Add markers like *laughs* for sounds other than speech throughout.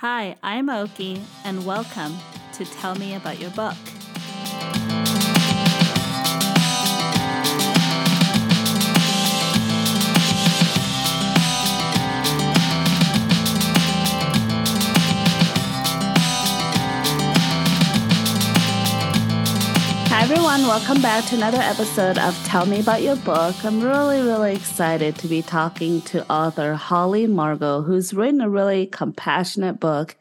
Hi, I'm Oki, and welcome to Tell Me About Your Book. Everyone. Welcome back to another episode of Tell Me About Your Book. I'm really, really excited to be talking to author Holly Margl, who's written a really compassionate book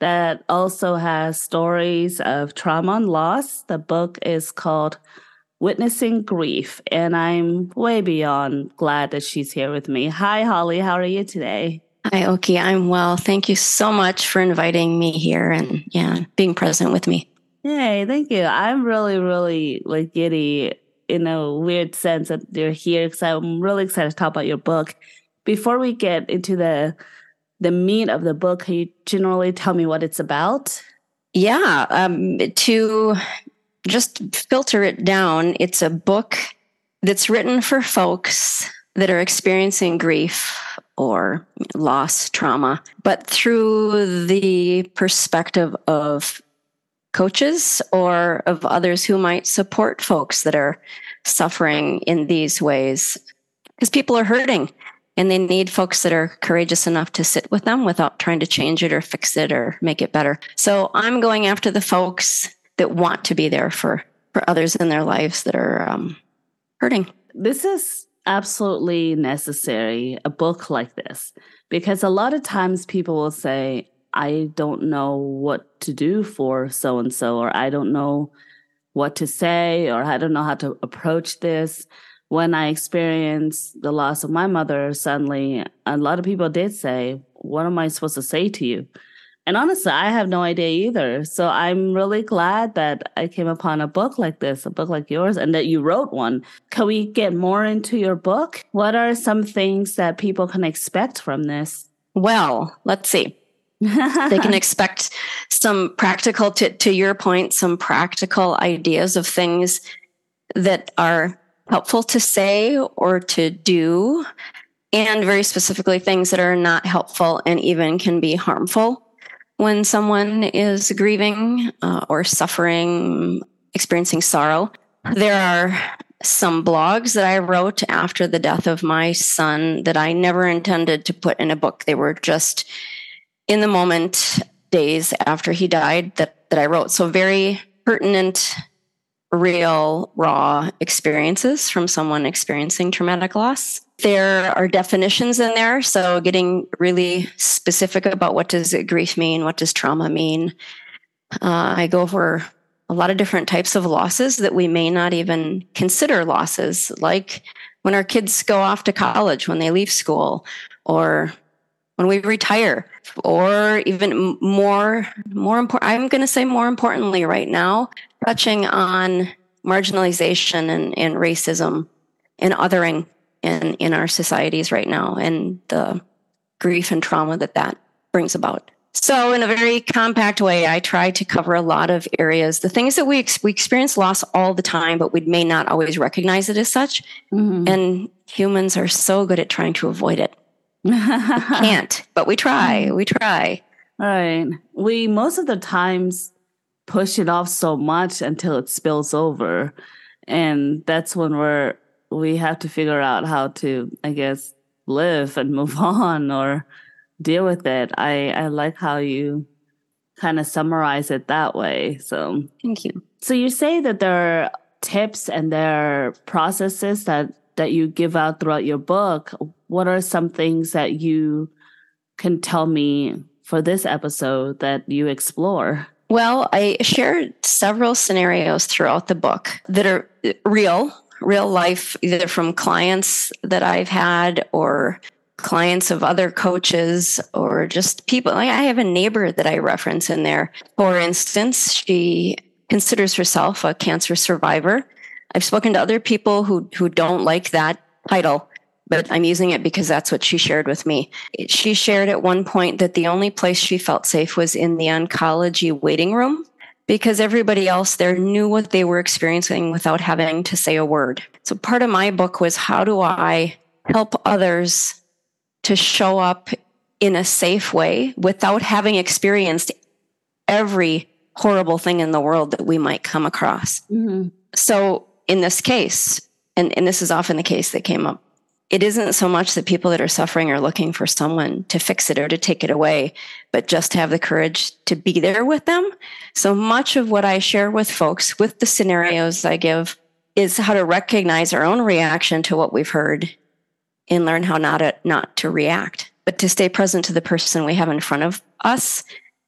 that also has stories of trauma and loss. The book is called Witnessing Grief, and I'm way beyond glad that she's here with me. Hi, Holly. How are you today? Hi, Oki. I'm well. Thank you so much for inviting me here and yeah, being present with me. Yay, thank you. I'm really, really like giddy in a weird sense that you're here because I'm really excited to talk about your book. Before we get into the the meat of the book, can you generally tell me what it's about? Yeah, um, to just filter it down, it's a book that's written for folks that are experiencing grief or loss, trauma, but through the perspective of coaches or of others who might support folks that are suffering in these ways because people are hurting and they need folks that are courageous enough to sit with them without trying to change it or fix it or make it better. So I'm going after the folks that want to be there for for others in their lives that are um, hurting. This is absolutely necessary a book like this because a lot of times people will say I don't know what to do for so and so, or I don't know what to say, or I don't know how to approach this. When I experienced the loss of my mother, suddenly a lot of people did say, What am I supposed to say to you? And honestly, I have no idea either. So I'm really glad that I came upon a book like this, a book like yours, and that you wrote one. Can we get more into your book? What are some things that people can expect from this? Well, let's see they can *laughs* expect some practical to, to your point some practical ideas of things that are helpful to say or to do and very specifically things that are not helpful and even can be harmful when someone is grieving uh, or suffering experiencing sorrow there are some blogs that I wrote after the death of my son that I never intended to put in a book. They were just in the moment days after he died that, that I wrote. So very pertinent, real, raw experiences from someone experiencing traumatic loss. There are definitions in there. So getting really specific about what does grief mean? What does trauma mean? Uh, I go over a lot of different types of losses that we may not even consider losses, like when our kids go off to college, when they leave school, or when we retire or even more more important i'm going to say more importantly right now touching on marginalization and, and racism and othering in, in our societies right now and the grief and trauma that that brings about. So in a very compact way i try to cover a lot of areas. The things that we, ex- we experience loss all the time but we may not always recognize it as such. Mm-hmm. and humans are so good at trying to avoid it can't, but we try. Mm. We try. Right. We most of the times push it off so much until it spills over. And that's when we're we have to figure out how to, I guess, live and *laughs* move on or deal with it. I, I like how you kind of summarize it that way. So thank you. So you say that there are tips and there are processes that that you give out throughout your book, what are some things that you can tell me for this episode that you explore? Well, I shared several scenarios throughout the book that are real, real life, either from clients that I've had or clients of other coaches or just people. I have a neighbor that I reference in there. For instance, she considers herself a cancer survivor I've spoken to other people who, who don't like that title, but I'm using it because that's what she shared with me. She shared at one point that the only place she felt safe was in the oncology waiting room because everybody else there knew what they were experiencing without having to say a word. So part of my book was how do I help others to show up in a safe way without having experienced every horrible thing in the world that we might come across. Mm-hmm. So, in this case, and, and this is often the case that came up, it isn't so much that people that are suffering are looking for someone to fix it or to take it away, but just have the courage to be there with them. So much of what I share with folks with the scenarios I give is how to recognize our own reaction to what we've heard and learn how not to, not to react, but to stay present to the person we have in front of us,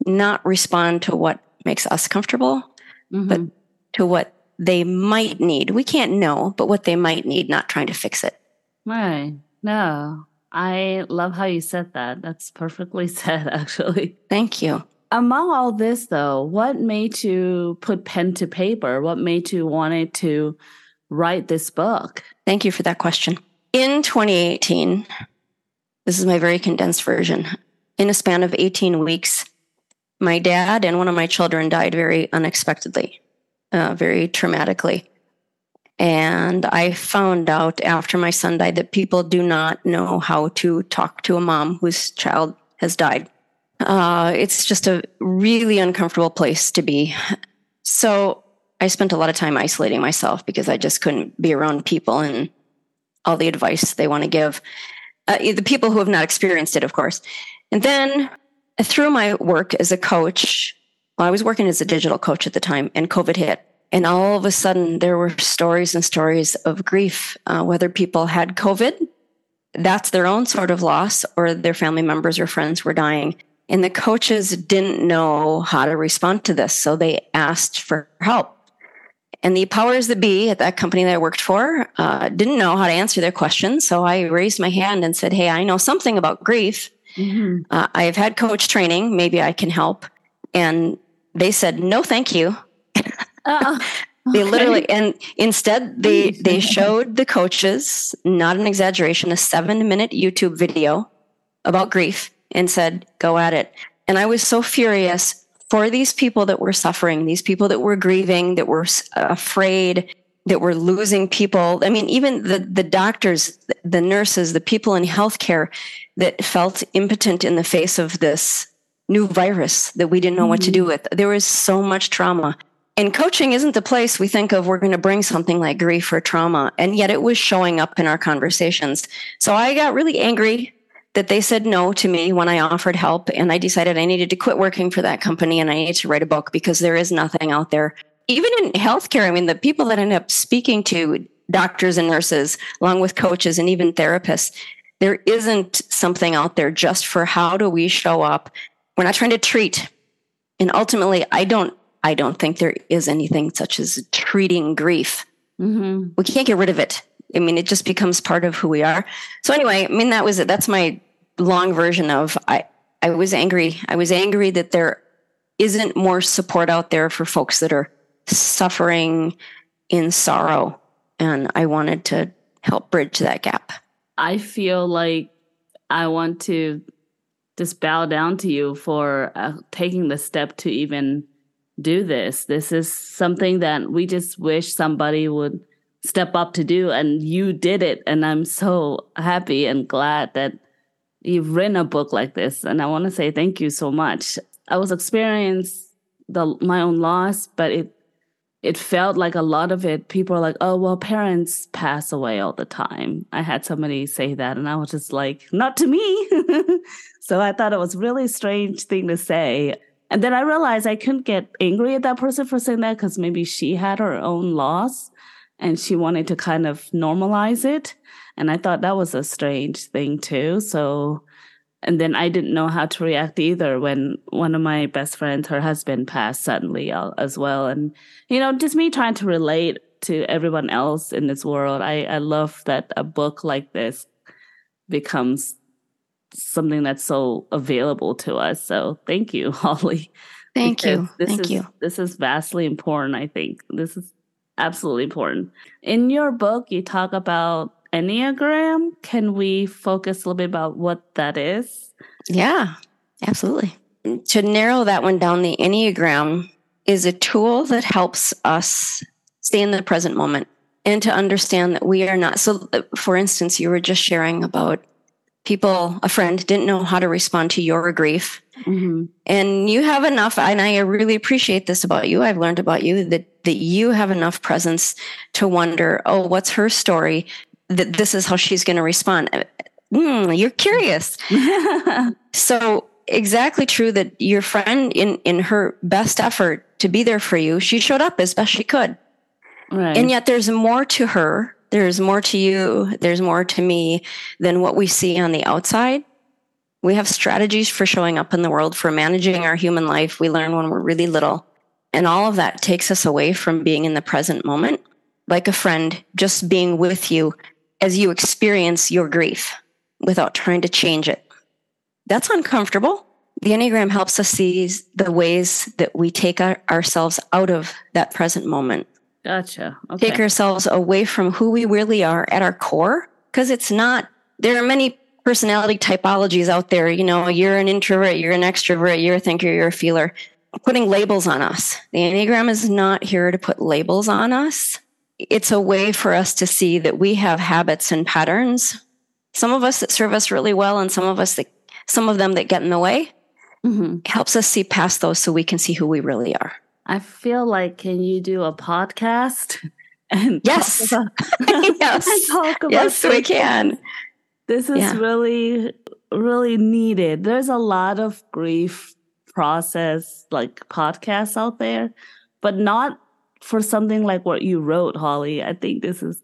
not respond to what makes us comfortable, mm-hmm. but to what they might need. We can't know, but what they might need, not trying to fix it. Right. No, I love how you said that. That's perfectly *laughs* said, actually. Thank you. Among all this, though, what made you put pen to paper? What made you wanted to write this book? Thank you for that question. In 2018, this is my very condensed version. In a span of 18 weeks, my dad and one of my children died very unexpectedly, uh, very traumatically. And I found out after my son died that people do not know how to talk to a mom whose child has died. Uh, it's just a really uncomfortable place to be. So I spent a lot of time isolating myself because I just couldn't be around people and all the advice they want to give. Uh, the people who have not experienced it, of course. And then through my work as a coach, well, I was working as a digital coach at the time, and COVID hit. And all of a sudden, there were stories and stories of grief, uh, whether people had COVID, that's their own sort of loss, or their family members or friends were dying. And the coaches didn't know how to respond to this. So they asked for help. And the powers that be at that company that I worked for uh, didn't know how to answer their questions. So I raised my hand and said, Hey, I know something about grief. Mm-hmm. Uh, I've had coach training. Maybe I can help. And they said, No, thank you. Uh, *laughs* they literally and instead they they showed the coaches, not an exaggeration, a seven minute YouTube video about grief and said, "Go at it." And I was so furious for these people that were suffering, these people that were grieving, that were afraid, that were losing people. I mean, even the the doctors, the nurses, the people in healthcare that felt impotent in the face of this new virus that we didn't know what to do mm-hmm. with. There was so much trauma. And coaching isn't the place we think of we're going to bring something like grief or trauma. And yet it was showing up in our conversations. So I got really angry that they said no to me when I offered help. And I decided I needed to quit working for that company and I needed to write a book because there is nothing out there. Even in healthcare, I mean, the people that end up speaking to doctors and nurses, along with coaches and even therapists, there isn't something out there just for how do we show up. We're not trying to treat. And ultimately, I don't I don't think there is anything such as treating grief. Mm-hmm. We can't get rid of it. I mean, it just becomes part of who we are. So anyway, I mean, that was it. That's my long version of I. I was angry. I was angry that there isn't more support out there for folks that are suffering in sorrow, and I wanted to help bridge that gap. I feel like I want to just bow down to you for uh, taking the step to even do this. This is something that we just wish somebody would step up to do, and you did it. And I'm so happy and glad that you've written a book like this. And I want to say thank you so much. I was experiencing the my own loss, but it it felt like a lot of it. People are like, "Oh, well, parents pass away all the time." I had somebody say that, and I was just like, "Not to me." *laughs* so I thought it was really strange thing to say and then I realized I couldn't get angry at that person for saying that because maybe she had her own loss and she wanted to kind of normalize it. And I thought that was a strange thing too. So, and then I didn't know how to react either when one of my best friends, her husband passed suddenly as well. And, you know, just me trying to relate to everyone else in this world. I, I love that a book like this becomes something that's so available to us. So thank you, *laughs* Holly. Thank you. This thank is, you. This is vastly important, I think. This is absolutely important. In your book, you talk about Enneagram. Can we focus a little bit about what that is? Yeah, absolutely. To narrow that one down, the Enneagram is a tool that helps us stay in the present moment and to understand that we are not. So, for instance, you were just sharing about people, a friend, didn't know how to respond to your grief. Mm-hmm. And you have enough, and I really appreciate this about you. I've learned about you that that you have enough presence to wonder, oh, what's her story? That this is how she's going to respond. Mm, you're curious. *laughs* so exactly true that your friend in in her best effort to be there for you, she showed up as best she could. Right. And yet there's more to her there's more to you, there's more to me than what we see on the outside. We have strategies for showing up in the world, for managing our human life. We learn when we're really little. And all of that takes us away from being in the present moment, like a friend, just being with you as you experience your grief without trying to change it. That's uncomfortable. The Enneagram helps us see the ways that we take our, ourselves out of that present moment Gotcha. Okay. Take ourselves away from who we really are at our core. Because it's not, there are many personality typologies out there. You know, you're an introvert, you're an extrovert, you're a thinker, you're a feeler. Putting labels on us. The Enneagram is not here to put labels on us. It's a way for us to see that we have habits and patterns. Some of us that serve us really well, and some of us that, some of them that get in the way. Mm-hmm. helps us see past those so we can see who we really are. I feel like can you do a podcast *laughs* and yes, about, *laughs* *laughs* yes, talk about yes, we can. This is yeah. really, really needed. There's a lot of grief process like podcasts out there, but not for something like what you wrote, Holly. I think this is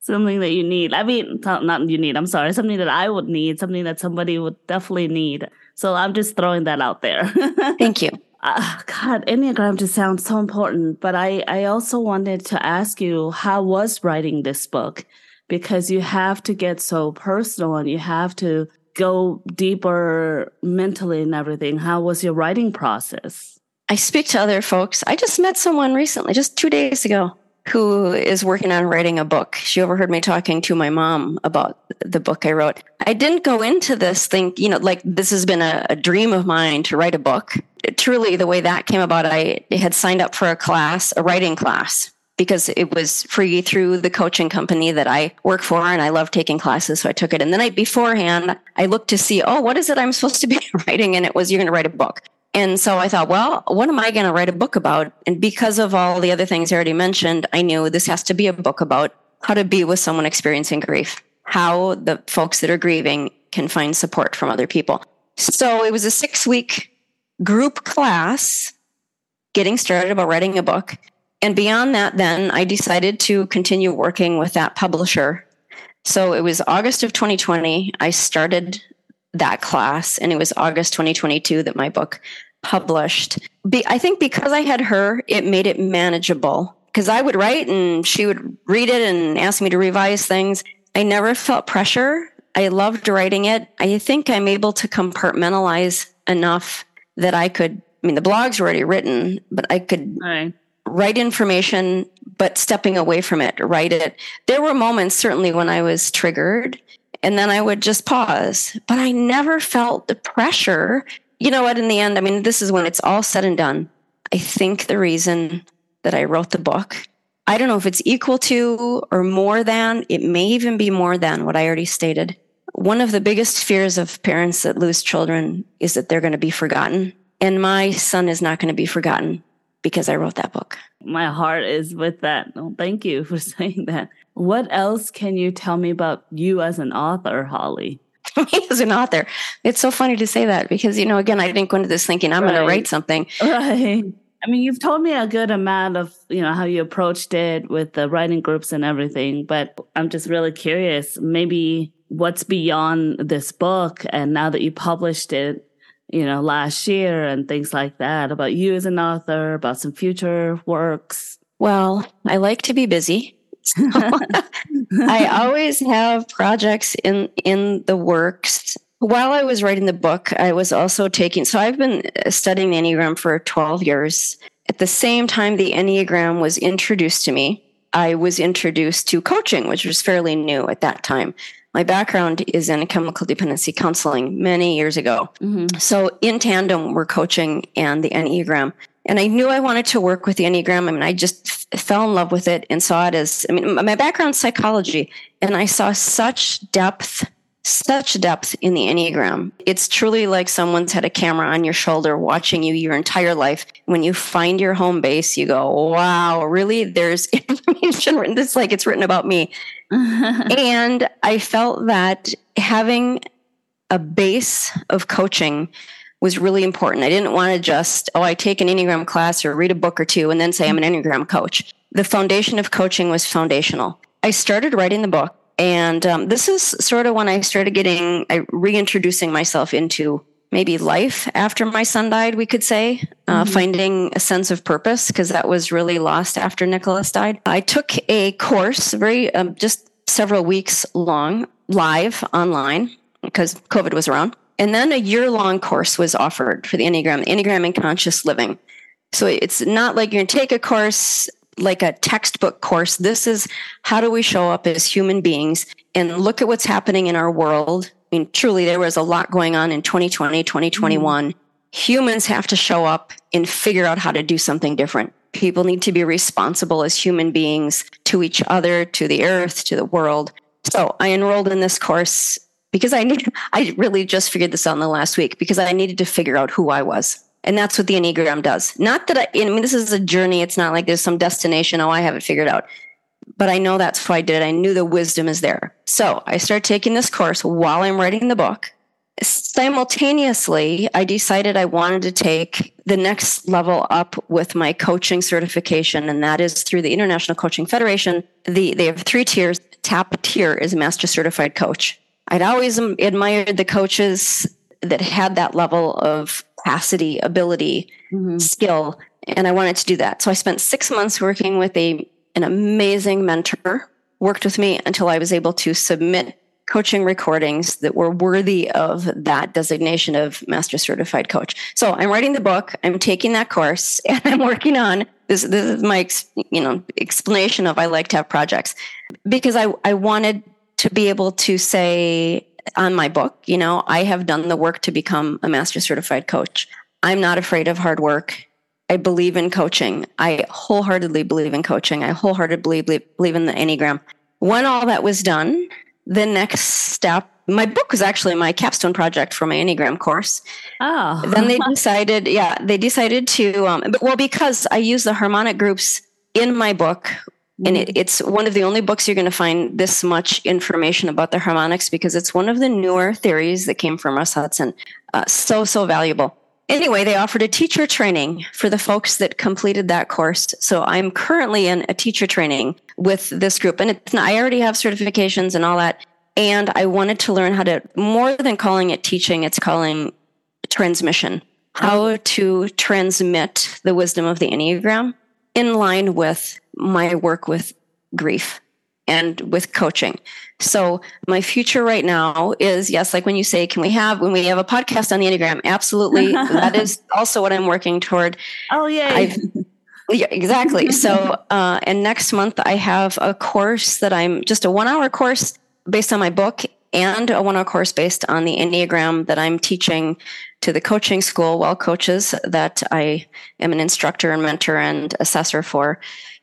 something that you need. I mean, not you need. I'm sorry, something that I would need, something that somebody would definitely need. So I'm just throwing that out there. *laughs* Thank you uh, God, Enneagram just sounds so important. But I, I also wanted to ask you, how was writing this book? Because you have to get so personal and you have to go deeper mentally and everything. How was your writing process? I speak to other folks. I just met someone recently, just two days ago, who is working on writing a book. She overheard me talking to my mom about the book I wrote. I didn't go into this thing, you know, like this has been a, a dream of mine to write a book. Truly, the way that came about, I had signed up for a class, a writing class, because it was free through the coaching company that I work for and I love taking classes. So I took it. And the night beforehand, I looked to see, oh, what is it I'm supposed to be *laughs* writing? And it was, you're going to write a book. And so I thought, well, what am I going to write a book about? And because of all the other things I already mentioned, I knew this has to be a book about how to be with someone experiencing grief, how the folks that are grieving can find support from other people. So it was a six week group class getting started about writing a book. And beyond that, then I decided to continue working with that publisher. So it was August of 2020. I started that class and it was August 2022 that my book published. Be, I think because I had her, it made it manageable because I would write and she would read it and ask me to revise things. I never felt pressure. I loved writing it. I think I'm able to compartmentalize enough that I could, I mean, the blogs were already written, but I could right. write information, but stepping away from it, write it. There were moments, certainly, when I was triggered and then I would just pause. But I never felt the pressure. You know what? In the end, I mean, this is when it's all said and done. I think the reason that I wrote the book, I don't know if it's equal to or more than, it may even be more than what I already stated. One of the biggest fears of parents that lose children is that they're going to be forgotten. And my son is not going to be forgotten because I wrote that book. My heart is with that. Oh, thank you for *laughs* saying that. What else can you tell me about you as an author, Holly? *laughs* me as an author. It's so funny to say that because, you know, again, I didn't go into this thinking I'm right. going to write something. *laughs* Right. I mean, you've told me a good amount of, you know, how you approached it with the writing groups and everything, but I'm just really curious, maybe what's beyond this book and now that you published it, you know, last year and things like that about you as an author, about some future works. Well, I like to be busy. *laughs* I always have projects in in the works. While I was writing the book, I was also taking so I've been studying the Enneagram for 12 years. At the same time the Enneagram was introduced to me, I was introduced to coaching, which was fairly new at that time. My background is in chemical dependency counseling many years ago. Mm-hmm. So, in tandem, we're coaching and the Enneagram. And I knew I wanted to work with the Enneagram. I mean, I just f- fell in love with it and saw it as, I mean, my background psychology, and I saw such depth such depth in the Enneagram. It's truly like someone's had a camera on your shoulder watching you your entire life. When you find your home base, you go, wow, really? There's *laughs* information written. It's like it's written about me. *laughs* and I felt that having a base of coaching was really important. I didn't want to just, oh, I take an Enneagram class or read a book or two and then say I'm an Enneagram coach. The foundation of coaching was foundational. I started writing the book and um, this is sort of when I started getting, I, reintroducing myself into maybe life after my son died, we could say, uh, mm-hmm. finding a sense of purpose, because that was really lost after Nicholas died. I took a course, very um, just several weeks long, live online, because COVID was around. And then a year long course was offered for the Enneagram, the Enneagram and Conscious Living. So it's not like you're going to take a course like a textbook course. This is how do we show up as human beings and look at what's happening in our world. I mean, truly, there was a lot going on in 2020, 2021. Mm. Humans have to show up and figure out how to do something different. People need to be responsible as human beings to each other, to the earth, to the world. So I enrolled in this course because I need, *laughs* I really just figured this out in the last week because I needed to figure out who I was. And that's what the Enneagram does. Not that I, I mean, this is a journey. It's not like there's some destination. Oh, I have it figured out. But I know that's why I did it. I knew the wisdom is there. So I started taking this course while I'm writing the book. Simultaneously, I decided I wanted to take the next level up with my coaching certification, and that is through the International Coaching Federation. The, they have three tiers. Top tier is Master Certified Coach. I'd always admired the coaches that had that level of capacity, ability, mm-hmm. skill. And I wanted to do that. So I spent six months working with a, an amazing mentor, worked with me until I was able to submit coaching recordings that were worthy of that designation of master certified coach. So I'm writing the book, I'm taking that course, *laughs* and I'm working on this. This is my, you know, explanation of I like to have projects because I, I wanted to be able to say on my book, you know, I have done the work to become a master certified coach. I'm not afraid of hard work. I believe in coaching. I wholeheartedly believe in coaching. I wholeheartedly believe, believe in the Enneagram. When all that was done, the next step, my book was actually my capstone project for my Enneagram course. Oh. then they *laughs* decided, yeah, they decided to, um, well, because I use the harmonic groups in my book and it, it's one of the only books you're going to find this much information about the harmonics because it's one of the newer theories that came from Russ Hudson. Uh, so, so valuable. Anyway, they offered a teacher training for the folks that completed that course. So I'm currently in a teacher training with this group. And it's, I already have certifications and all that. And I wanted to learn how to, more than calling it teaching, it's calling transmission, how to transmit the wisdom of the Enneagram in line with my work with grief and with coaching. So my future right now is yes, like when you say, can we have when we have a podcast on the Enneagram? Absolutely. *laughs* that is also what I'm working toward. Oh yeah. Yeah, exactly. so *laughs* uh, and next month I have a course that I'm just a one hour course based on my book and a one hour course based on the Enneagram that I'm teaching to the coaching school, well coaches that I am an instructor and mentor and assessor for.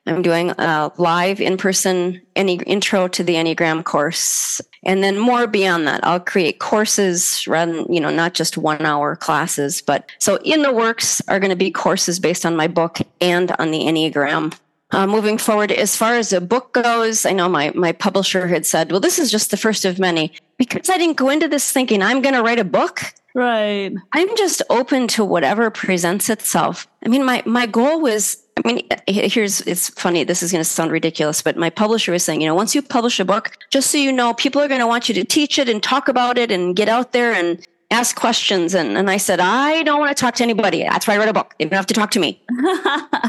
I'm doing a live in person intro to the Enneagram course. And then more beyond that, I'll create courses rather than, you know, not just one hour classes. But so in the works are going to be courses based on my book and on the Enneagram. Uh, moving forward, as far as a book goes, I know my, my publisher had said, well, this is just the first of many. Because I didn't go into this thinking I'm going to write a book. Right. I'm just open to whatever presents itself. I mean, my, my goal was I mean, here's it's funny. This is going to sound ridiculous, but my publisher was saying, you know, once you publish a book, just so you know, people are going to want you to teach it and talk about it and get out there and ask questions. And, and I said, I don't want to talk to anybody. That's why I wrote a book. You don't have to talk to me. *laughs*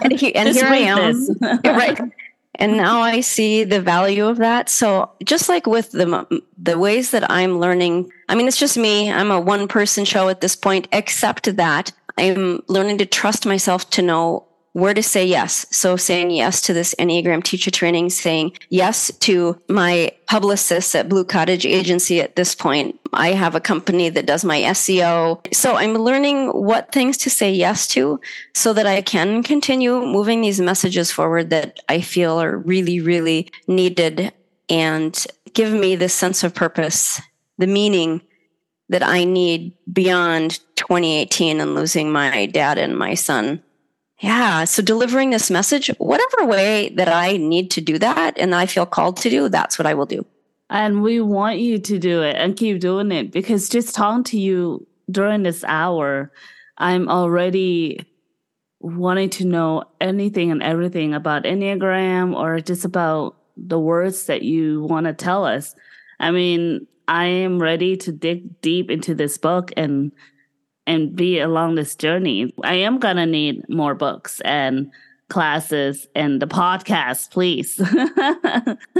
and, he, and here I am. *laughs* right. And now I see the value of that. So just like with the the ways that I'm learning, I mean, it's just me. I'm a one person show at this point, except that I'm learning to trust myself to know where to say yes. So saying yes to this Enneagram teacher training, saying yes to my publicist at Blue Cottage Agency at this point. I have a company that does my SEO. So I'm learning what things to say yes to so that I can continue moving these messages forward that I feel are really, really needed and give me this sense of purpose the meaning that I need beyond 2018 and losing my dad and my son. Yeah. So delivering this message, whatever way that I need to do that and I feel called to do, that's what I will do. And we want you to do it and keep doing it because just talking to you during this hour, I'm already wanting to know anything and everything about Enneagram or just about the words that you want to tell us. I mean, I am ready to dig deep into this book and and be along this journey. I am gonna need more books and classes and the podcast, please.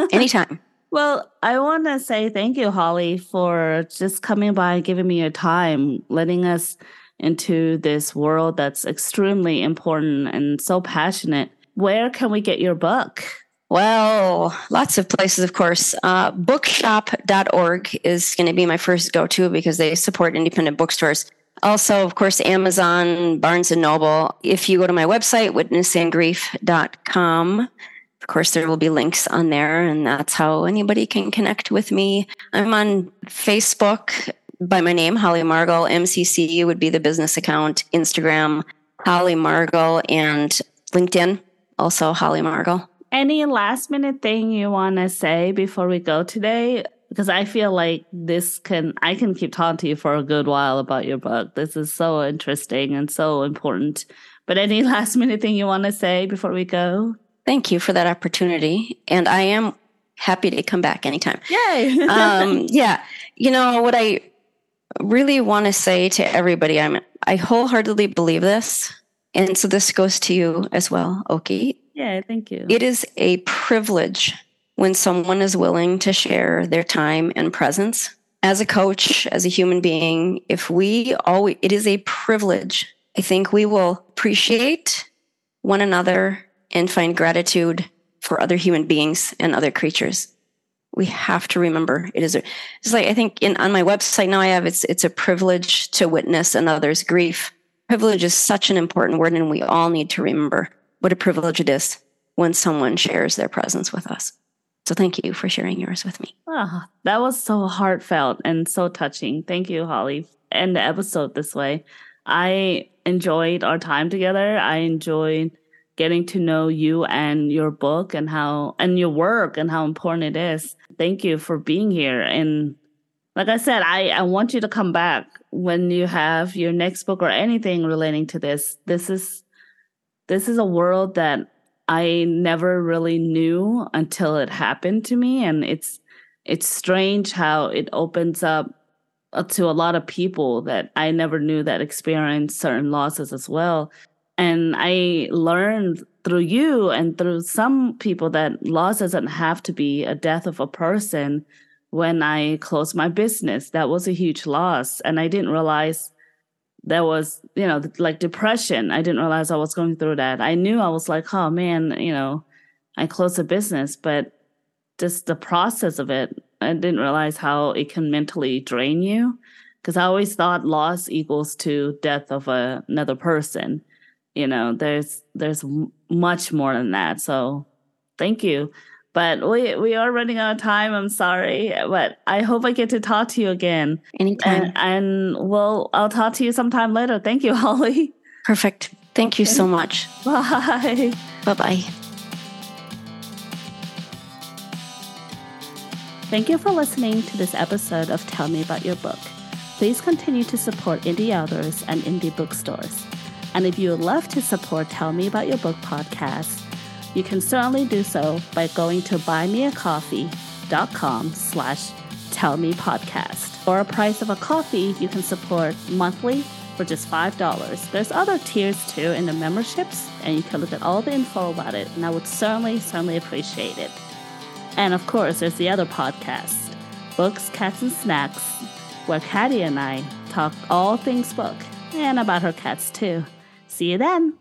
*laughs* Anytime. Well, I want to say thank you, Holly, for just coming by and giving me your time, letting us into this world that's extremely important and so passionate. Where can we get your book? Well, lots of places, of course. Uh, bookshop.org is going to be my first go to because they support independent bookstores. Also, of course, Amazon, Barnes and Noble. If you go to my website, witnessandgrief.com, of course, there will be links on there, and that's how anybody can connect with me. I'm on Facebook by my name, Holly Margl. MCC would be the business account, Instagram, Holly Margl, and LinkedIn, also Holly Margl any last minute thing you want to say before we go today? Because I feel like this can, I can keep talking to you for a good while about your book. This is so interesting and so important. But any *laughs* last minute thing you want to say before we go? Thank you for that opportunity. And I am happy to come back anytime. Yay. *laughs* um, yeah. You know, what I really want to say to everybody, I'm, I wholeheartedly believe this. And so this goes to you as well, Oki. Yeah, thank you. It is a privilege when someone is willing to share their time and presence. As a coach, as a human being, if we always, it is a privilege. I think we will appreciate one another and find gratitude for other human beings and other creatures. We have to remember it is a, it's like I think in on my website now I have it's it's a privilege to witness another's grief. Privilege is such an important word and we all need to remember what a privilege it is when someone shares their presence with us. So thank you for sharing yours with me. Oh, that was so heartfelt and so touching. Thank you, Holly. End the episode this way. I enjoyed our time together. I enjoyed getting to know you and your book and how and your work and how important it is. Thank you for being here. And like I said, I, I want you to come back when you have your next book or anything relating to this. This is this is a world that I never really knew until it happened to me. And it's it's strange how it opens up uh, to a lot of people that I never knew that experienced certain losses as well. And I learned through you and through some people that loss doesn't have to be a death of a person. When I closed my business, that was a huge loss. And I didn't realize there was, you know, like depression. I didn't realize I was going through that. I knew I was like, oh man, you know, I closed a business, but just the process of it, I didn't realize how it can mentally drain you. Because I always thought loss equals to death of a, another person. You know, there's there's much more than that. So, thank you. But we we are running out of time. I'm sorry, but I hope I get to talk to you again. Anytime. And, and well, I'll talk to you sometime later. Thank you, *laughs* Holly. Perfect. Thank you so much. Bye. Bye bye. Thank you for listening to this episode of Tell Me About Your Book. Please continue to support indie authors and indie bookstores. And if you would love to support Tell Me About Your Book podcast, you can certainly do so by going to buymeacoffee.com slash tellmepodcast. For a price of a coffee, you can support monthly for just $5. There's other tiers too in the memberships, and you can look at all the info about it, and I would certainly, certainly appreciate it. And of course, there's the other podcast, Books, Cats, and Snacks, where Caddy and I talk all things book and about her cats too. See you then.